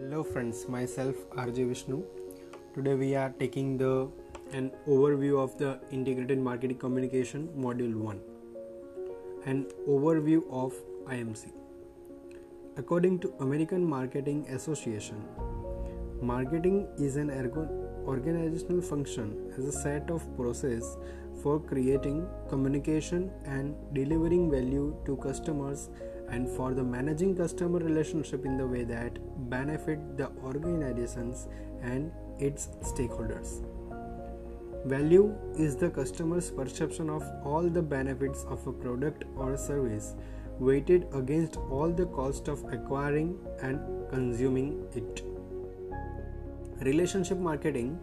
Hello friends, myself RJ Vishnu. Today we are taking the an overview of the integrated marketing communication module 1. An overview of IMC. According to American Marketing Association, marketing is an organizational function as a set of process for creating communication and delivering value to customers and for the managing customer relationship in the way that benefit the organizations and its stakeholders. Value is the customer's perception of all the benefits of a product or a service weighted against all the cost of acquiring and consuming it. Relationship marketing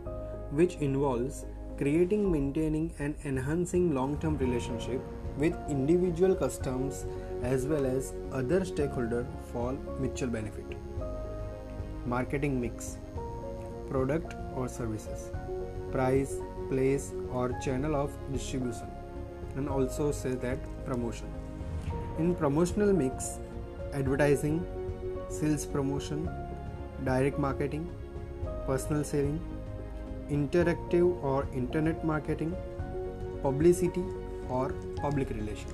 which involves creating maintaining and enhancing long-term relationship with individual customers as well as other stakeholders for mutual benefit. Marketing mix product or services, price, place, or channel of distribution, and also say that promotion. In promotional mix, advertising, sales promotion, direct marketing, personal selling, interactive or internet marketing, publicity, or public relation.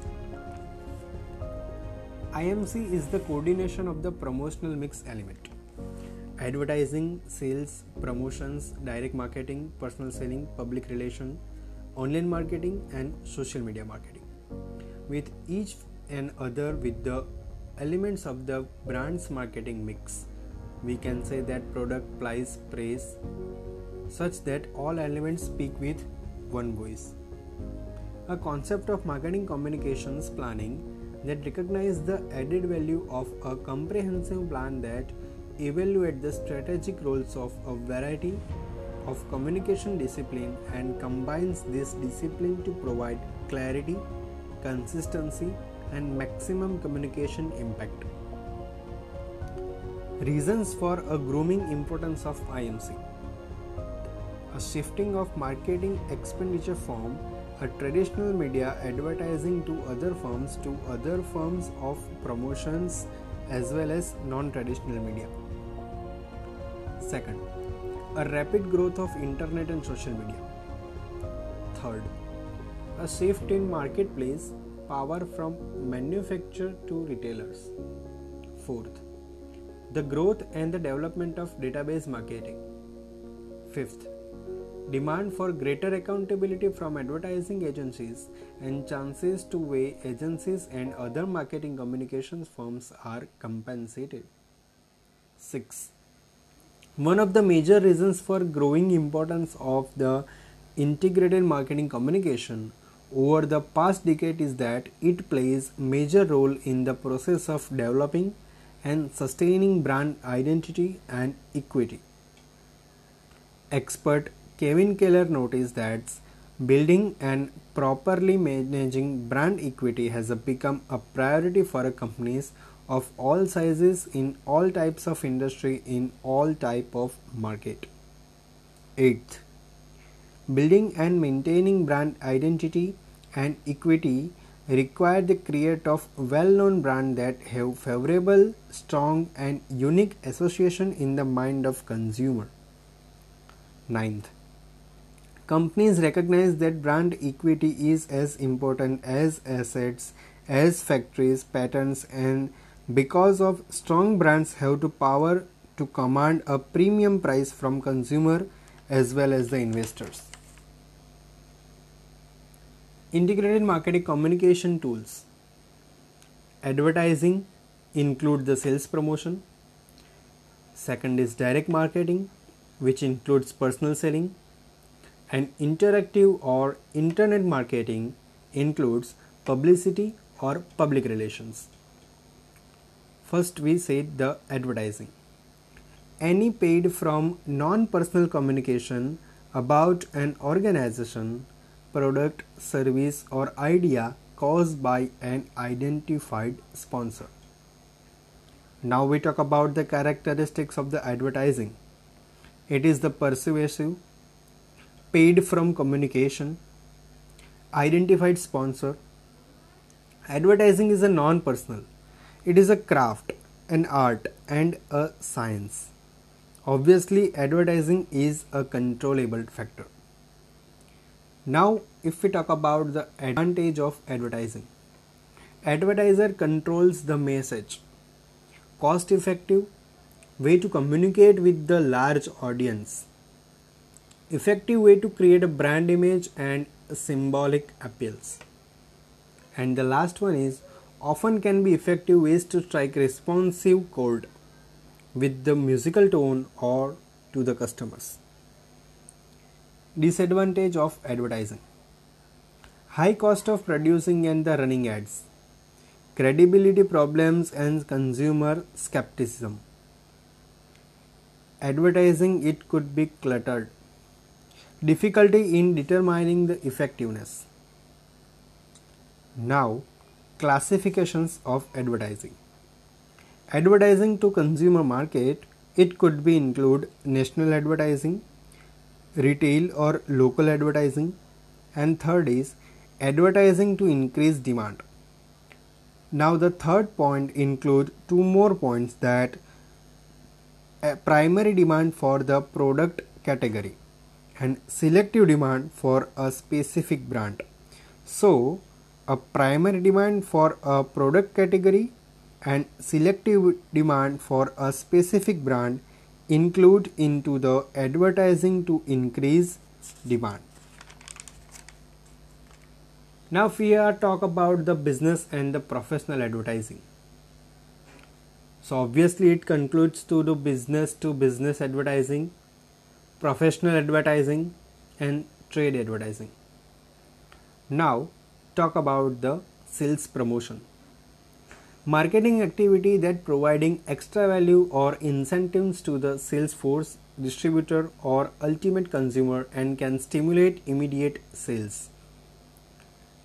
IMC is the coordination of the promotional mix element. Advertising, sales, promotions, direct marketing, personal selling, public relation, online marketing, and social media marketing. With each and other with the elements of the brand's marketing mix, we can say that product, price, praise, such that all elements speak with one voice. A concept of marketing communications planning that recognize the added value of a comprehensive plan that evaluate the strategic roles of a variety of communication discipline and combines this discipline to provide clarity, consistency and maximum communication impact. Reasons for a grooming importance of IMC. A shifting of marketing expenditure from a traditional media advertising to other firms to other firms of promotions as well as non-traditional media. Second, a rapid growth of internet and social media. Third, a shift in marketplace power from manufacturer to retailers. Fourth, the growth and the development of database marketing. Fifth, demand for greater accountability from advertising agencies and chances to weigh agencies and other marketing communications firms are compensated. 6 one of the major reasons for growing importance of the integrated marketing communication over the past decade is that it plays major role in the process of developing and sustaining brand identity and equity. Expert Kevin Keller noticed that building and properly managing brand equity has become a priority for companies of all sizes in all types of industry in all type of market. 8th building and maintaining brand identity and equity require the create of well-known brand that have favorable strong and unique association in the mind of consumer ninth companies recognize that brand equity is as important as assets as factories patents and because of strong brands have to power to command a premium price from consumer as well as the investors. Integrated marketing communication tools. Advertising include the sales promotion. Second is direct marketing which includes personal selling and interactive or internet marketing includes publicity or public relations First, we said the advertising. Any paid from non personal communication about an organization, product, service, or idea caused by an identified sponsor. Now we talk about the characteristics of the advertising. It is the persuasive, paid from communication, identified sponsor. Advertising is a non personal it is a craft, an art, and a science. Obviously, advertising is a controllable factor. Now, if we talk about the advantage of advertising, advertiser controls the message, cost effective way to communicate with the large audience, effective way to create a brand image and symbolic appeals. And the last one is often can be effective ways to strike responsive chord with the musical tone or to the customers. Disadvantage of advertising High cost of producing and the running ads, credibility problems and consumer skepticism. Advertising it could be cluttered, difficulty in determining the effectiveness. Now, classifications of advertising. Advertising to consumer market it could be include national advertising retail or local advertising and third is advertising to increase demand. Now the third point include two more points that uh, primary demand for the product category and selective demand for a specific brand so a primary demand for a product category and selective demand for a specific brand include into the advertising to increase demand. Now we are talk about the business and the professional advertising. So obviously it concludes to the business to business advertising, professional advertising and trade advertising. Now talk about the sales promotion. Marketing activity that providing extra value or incentives to the sales force distributor or ultimate consumer and can stimulate immediate sales.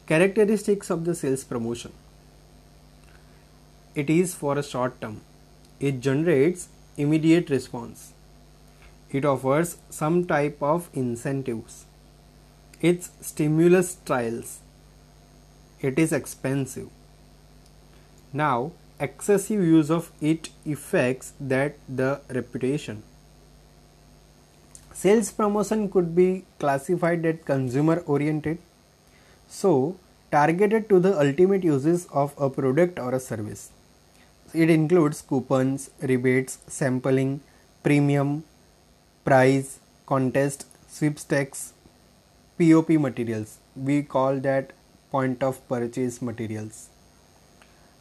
Characteristics of the sales promotion. It is for a short term. It generates immediate response it offers some type of incentives it's stimulus trials it is expensive now, excessive use of it affects that the reputation. Sales promotion could be classified as consumer oriented, so targeted to the ultimate uses of a product or a service. It includes coupons, rebates, sampling, premium, price, contest, sweepstakes, POP materials. We call that point of purchase materials.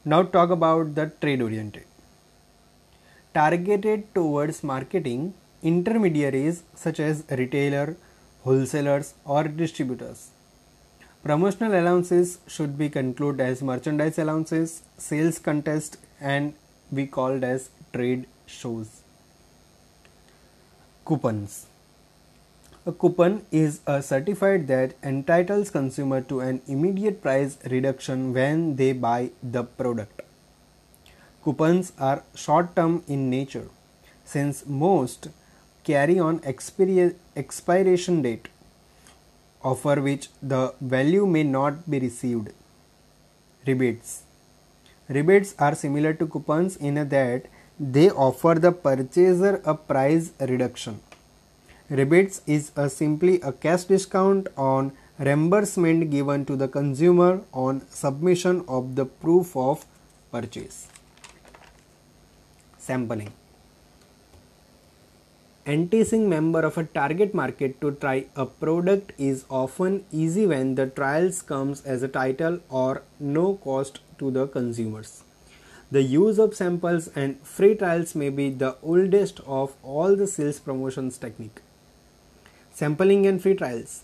Now talk about the trade oriented. Targeted towards marketing intermediaries such as retailer, wholesalers or distributors. Promotional allowances should be concluded as merchandise allowances, sales contest and we called as trade shows. Coupons a coupon is a certificate that entitles consumer to an immediate price reduction when they buy the product. Coupons are short term in nature since most carry on expiration date offer which the value may not be received. Rebates Rebates are similar to coupons in that they offer the purchaser a price reduction Rebates is a simply a cash discount on reimbursement given to the consumer on submission of the proof of purchase. Sampling Enticing member of a target market to try a product is often easy when the trials comes as a title or no cost to the consumers. The use of samples and free trials may be the oldest of all the sales promotions technique. Sampling and free trials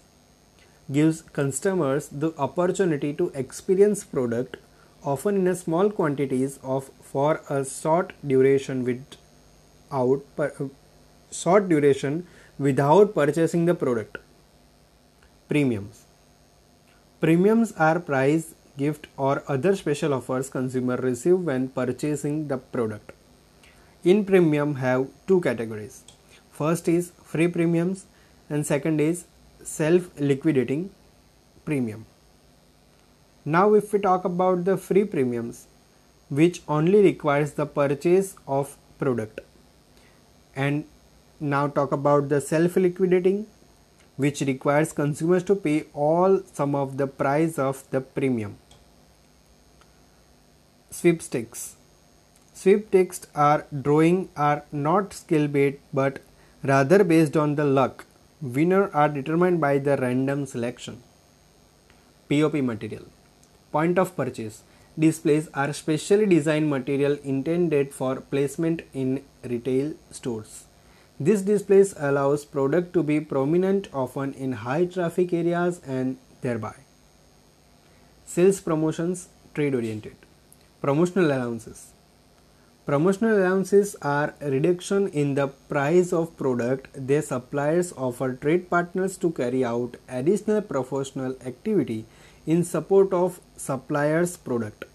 gives customers the opportunity to experience product often in a small quantities of for a short duration without uh, short duration without purchasing the product premiums premiums are price gift or other special offers consumer receive when purchasing the product. In premium have two categories. First is free premiums and second is self liquidating premium. Now if we talk about the free premiums which only requires the purchase of product. And now talk about the self liquidating which requires consumers to pay all some of the price of the premium. Sweepstakes Sweepstakes are drawing are not skill based but rather based on the luck. Winner are determined by the random selection. POP material Point of purchase Displays are specially designed material intended for placement in retail stores. This display allows product to be prominent often in high traffic areas and thereby sales promotions trade oriented promotional allowances promotional allowances are reduction in the price of product their suppliers offer trade partners to carry out additional promotional activity in support of supplier's product.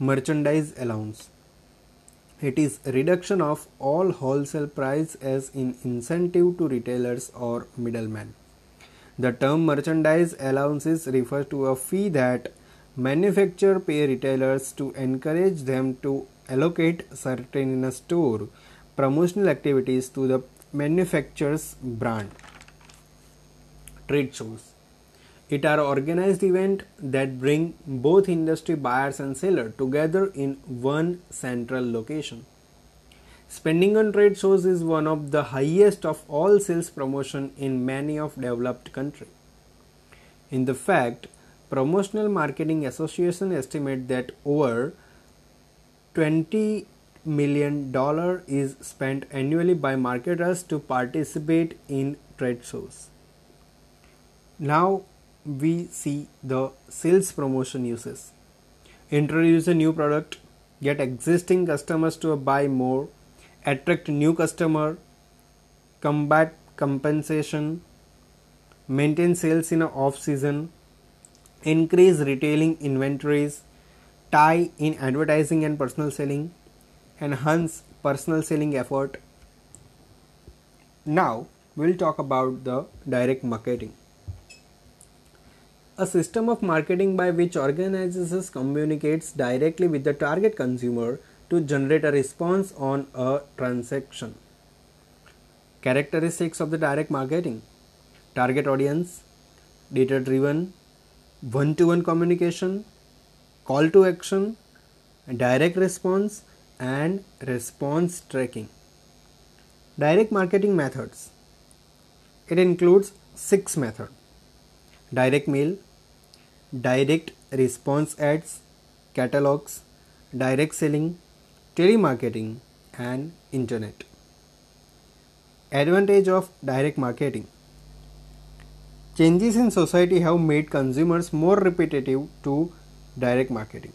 Merchandise allowance. It is reduction of all wholesale price as an incentive to retailers or middlemen. The term merchandise allowances refers to a fee that manufacturer pay retailers to encourage them to allocate certain in a store promotional activities to the manufacturer's brand. Trade shows it are organized events that bring both industry buyers and sellers together in one central location. Spending on trade shows is one of the highest of all sales promotion in many of developed countries. In the fact, Promotional Marketing Association estimate that over 20 million dollar is spent annually by marketers to participate in trade shows. Now we see the sales promotion uses. Introduce a new product, get existing customers to buy more, attract new customer, combat compensation, maintain sales in a off season, increase retailing inventories, tie in advertising and personal selling, enhance personal selling effort. Now we'll talk about the direct marketing a system of marketing by which organizations communicates directly with the target consumer to generate a response on a transaction. Characteristics of the direct marketing target audience, data driven, one to one communication, call to action, direct response, and response tracking. Direct marketing methods it includes six methods direct mail, direct response ads, catalogs, direct selling, telemarketing, and internet. Advantage of direct marketing Changes in society have made consumers more repetitive to direct marketing.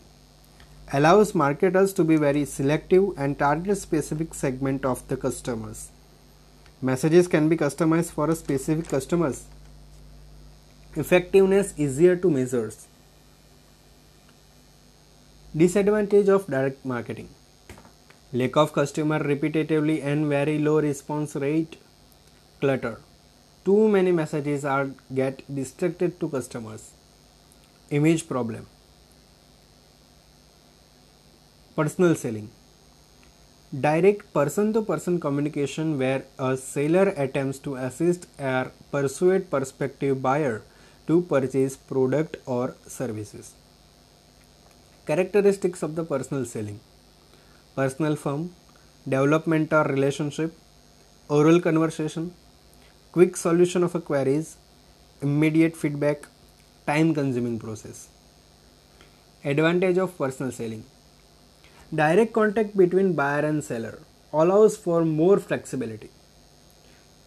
Allows marketers to be very selective and target specific segment of the customers. Messages can be customized for a specific customers effectiveness easier to measure. Disadvantage of direct marketing. Lack of customer repetitively and very low response rate. Clutter. Too many messages are get distracted to customers. Image problem. Personal selling. Direct person to person communication where a seller attempts to assist or persuade prospective buyer to purchase product or services. Characteristics of the personal selling personal firm, development or relationship, oral conversation, quick solution of queries, immediate feedback, time consuming process. Advantage of personal selling direct contact between buyer and seller allows for more flexibility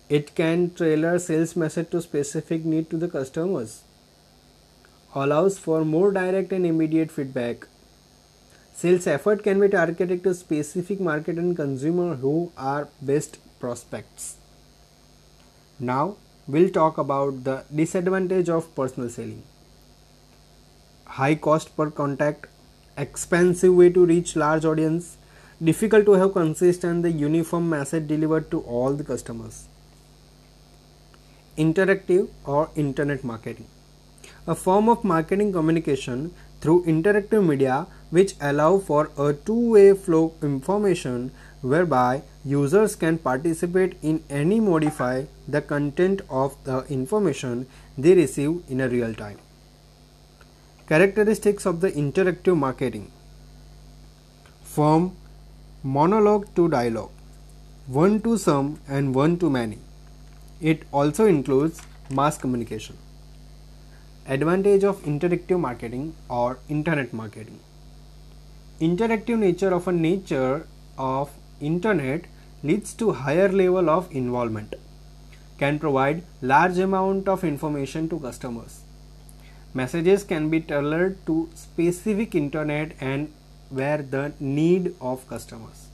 it can tailor sales message to specific need to the customers. Allows for more direct and immediate feedback. Sales effort can be targeted to specific market and consumer who are best prospects. Now we'll talk about the disadvantage of personal selling. High cost per contact, expensive way to reach large audience, difficult to have consistent the uniform message delivered to all the customers interactive or internet marketing. A form of marketing communication through interactive media which allow for a two-way flow information whereby users can participate in any modify the content of the information they receive in a real time. Characteristics of the interactive marketing From monologue to dialogue, one to some and one to many. It also includes mass communication. Advantage of interactive marketing or internet marketing. Interactive nature of a nature of internet leads to higher level of involvement can provide large amount of information to customers messages can be tailored to specific internet and where the need of customers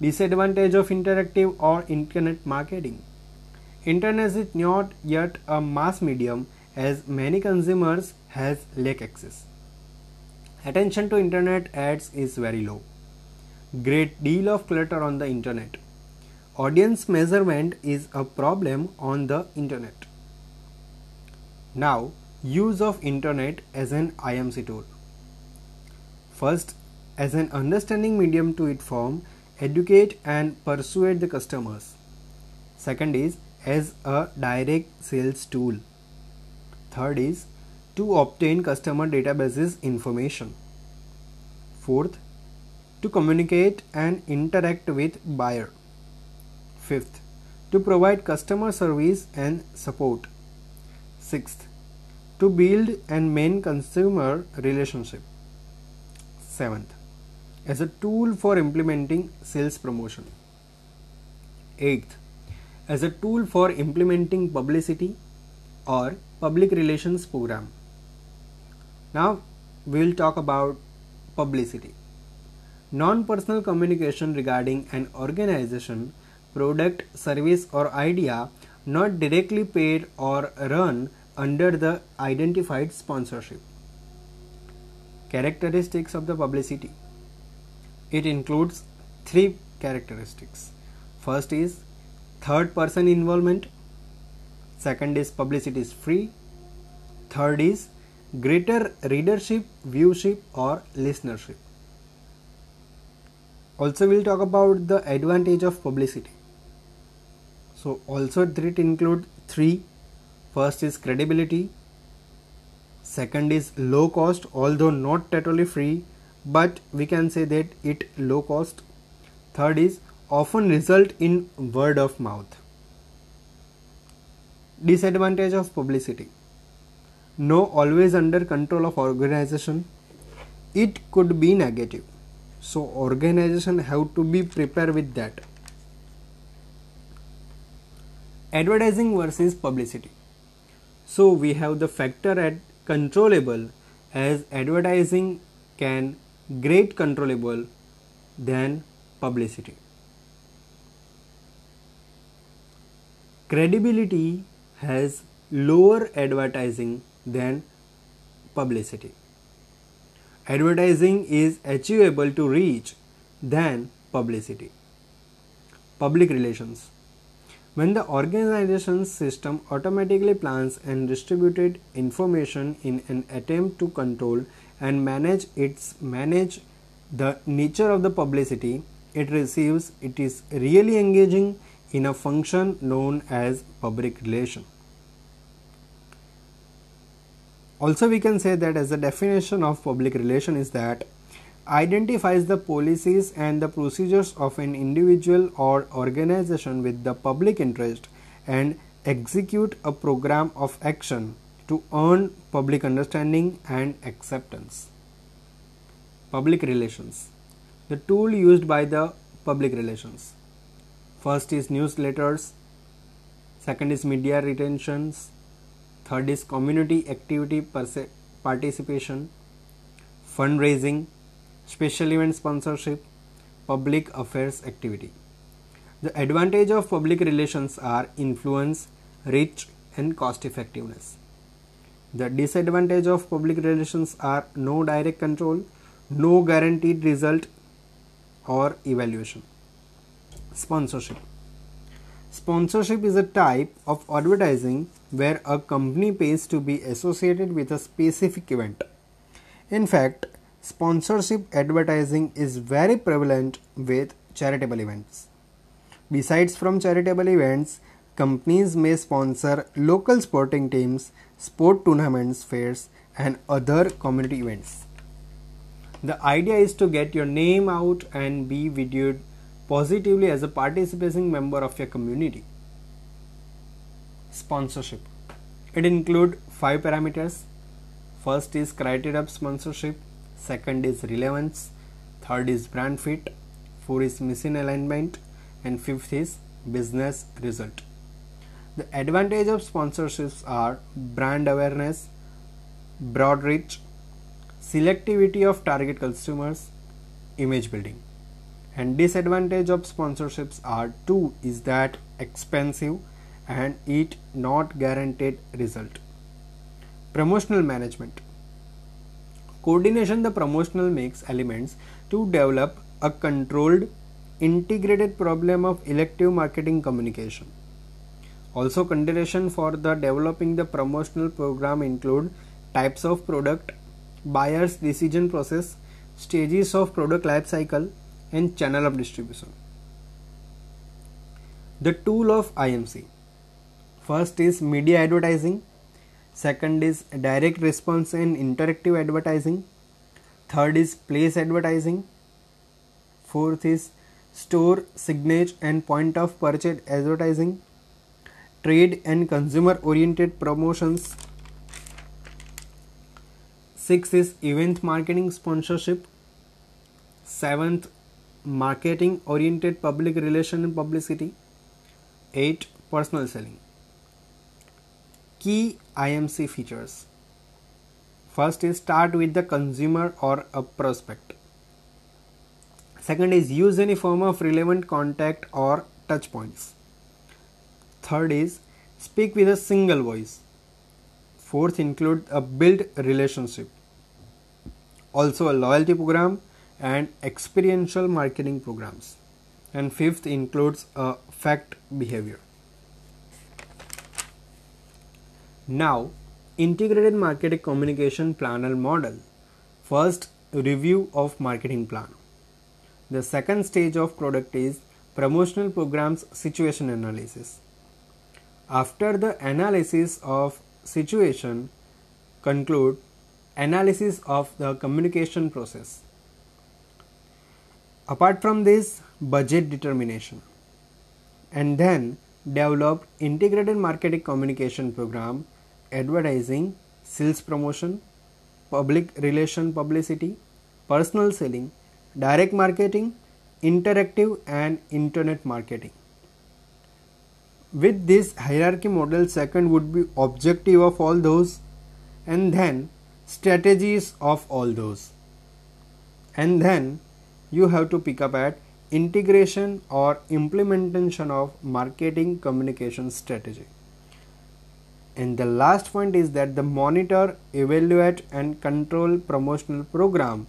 disadvantage of interactive or internet marketing internet is not yet a mass medium as many consumers has lack access attention to internet ads is very low great deal of clutter on the internet. Audience measurement is a problem on the internet. Now, use of internet as an IMC tool. First, as an understanding medium to inform, educate and persuade the customers. Second is as a direct sales tool. Third is to obtain customer databases information. Fourth, to communicate and interact with buyer. Fifth, to provide customer service and support. Sixth, to build and maintain consumer relationship. Seventh, as a tool for implementing sales promotion. Eighth, as a tool for implementing publicity or public relations program. Now we'll talk about publicity. Non-personal communication regarding an organization, product, service or idea not directly paid or run under the identified sponsorship. Characteristics of the publicity. It includes three characteristics. First is third person involvement. Second is publicity is free. Third is greater readership, viewership or listenership. Also we'll talk about the advantage of publicity. So also it include three? First is credibility. Second is low cost although not totally free but we can say that it low cost. Third is often result in word of mouth. Disadvantage of publicity. No always under control of organization. It could be negative. So organization have to be prepared with that. Advertising versus publicity. So we have the factor at controllable as advertising can great controllable than publicity credibility has lower advertising than publicity advertising is achievable to reach than publicity. Public relations. When the organization's system automatically plans and distributed information in an attempt to control and manage its manage the nature of the publicity it receives, it is really engaging in a function known as public relation. Also, we can say that as a definition of public relation is that identifies the policies and the procedures of an individual or organization with the public interest and execute a program of action to earn public understanding and acceptance. Public relations. The tool used by the public relations. First is newsletters, second is media retentions, Third is community activity participation, fundraising, special event sponsorship, public affairs activity. The advantage of public relations are influence, reach and cost effectiveness. The disadvantage of public relations are no direct control, no guaranteed result or evaluation. Sponsorship Sponsorship is a type of advertising where a company pays to be associated with a specific event. In fact, sponsorship advertising is very prevalent with charitable events. Besides from charitable events, companies may sponsor local sporting teams, sport tournaments, fairs, and other community events. The idea is to get your name out and be videoed positively as a participating member of your community. Sponsorship. It includes five parameters. First is criteria of sponsorship, second is relevance, third is brand fit, fourth is mission alignment, and fifth is business result. The advantage of sponsorships are brand awareness, broad reach, selectivity of target consumers, image building. And disadvantage of sponsorships are two is that expensive and it not guaranteed result. Promotional management. Coordination the promotional mix elements to develop a controlled integrated problem of elective marketing communication. Also consideration for the developing the promotional program include types of product, buyer's decision process, stages of product life cycle and channel of distribution. The tool of IMC. First is media advertising, second is direct response and interactive advertising, third is place advertising, fourth is store signage and point of purchase advertising, trade and consumer oriented promotions. Six is event marketing sponsorship. Seventh, marketing oriented public relation and publicity. Eight, personal selling. Key IMC features. First is start with the consumer or a prospect. Second is use any form of relevant contact or touch points. Third is speak with a single voice. Fourth include a build relationship. Also a loyalty program and experiential marketing programs. And fifth includes a fact behavior. Now, integrated marketing communication planner model. First, review of marketing plan. The second stage of product is promotional programs situation analysis. After the analysis of situation, conclude analysis of the communication process. Apart from this, budget determination. And then develop integrated marketing communication program, advertising, sales promotion, public relation publicity, personal selling, direct marketing, interactive and internet marketing. With this hierarchy model, second would be objective of all those and then strategies of all those. And then you have to pick up at integration or implementation of marketing communication strategy. And the last point is that the monitor, evaluate and control promotional program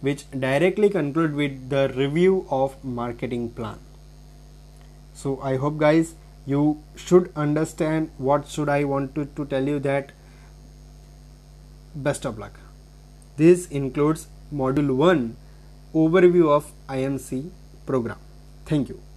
which directly conclude with the review of marketing plan so i hope guys you should understand what should i want to, to tell you that best of luck this includes module 1 overview of imc program. Thank you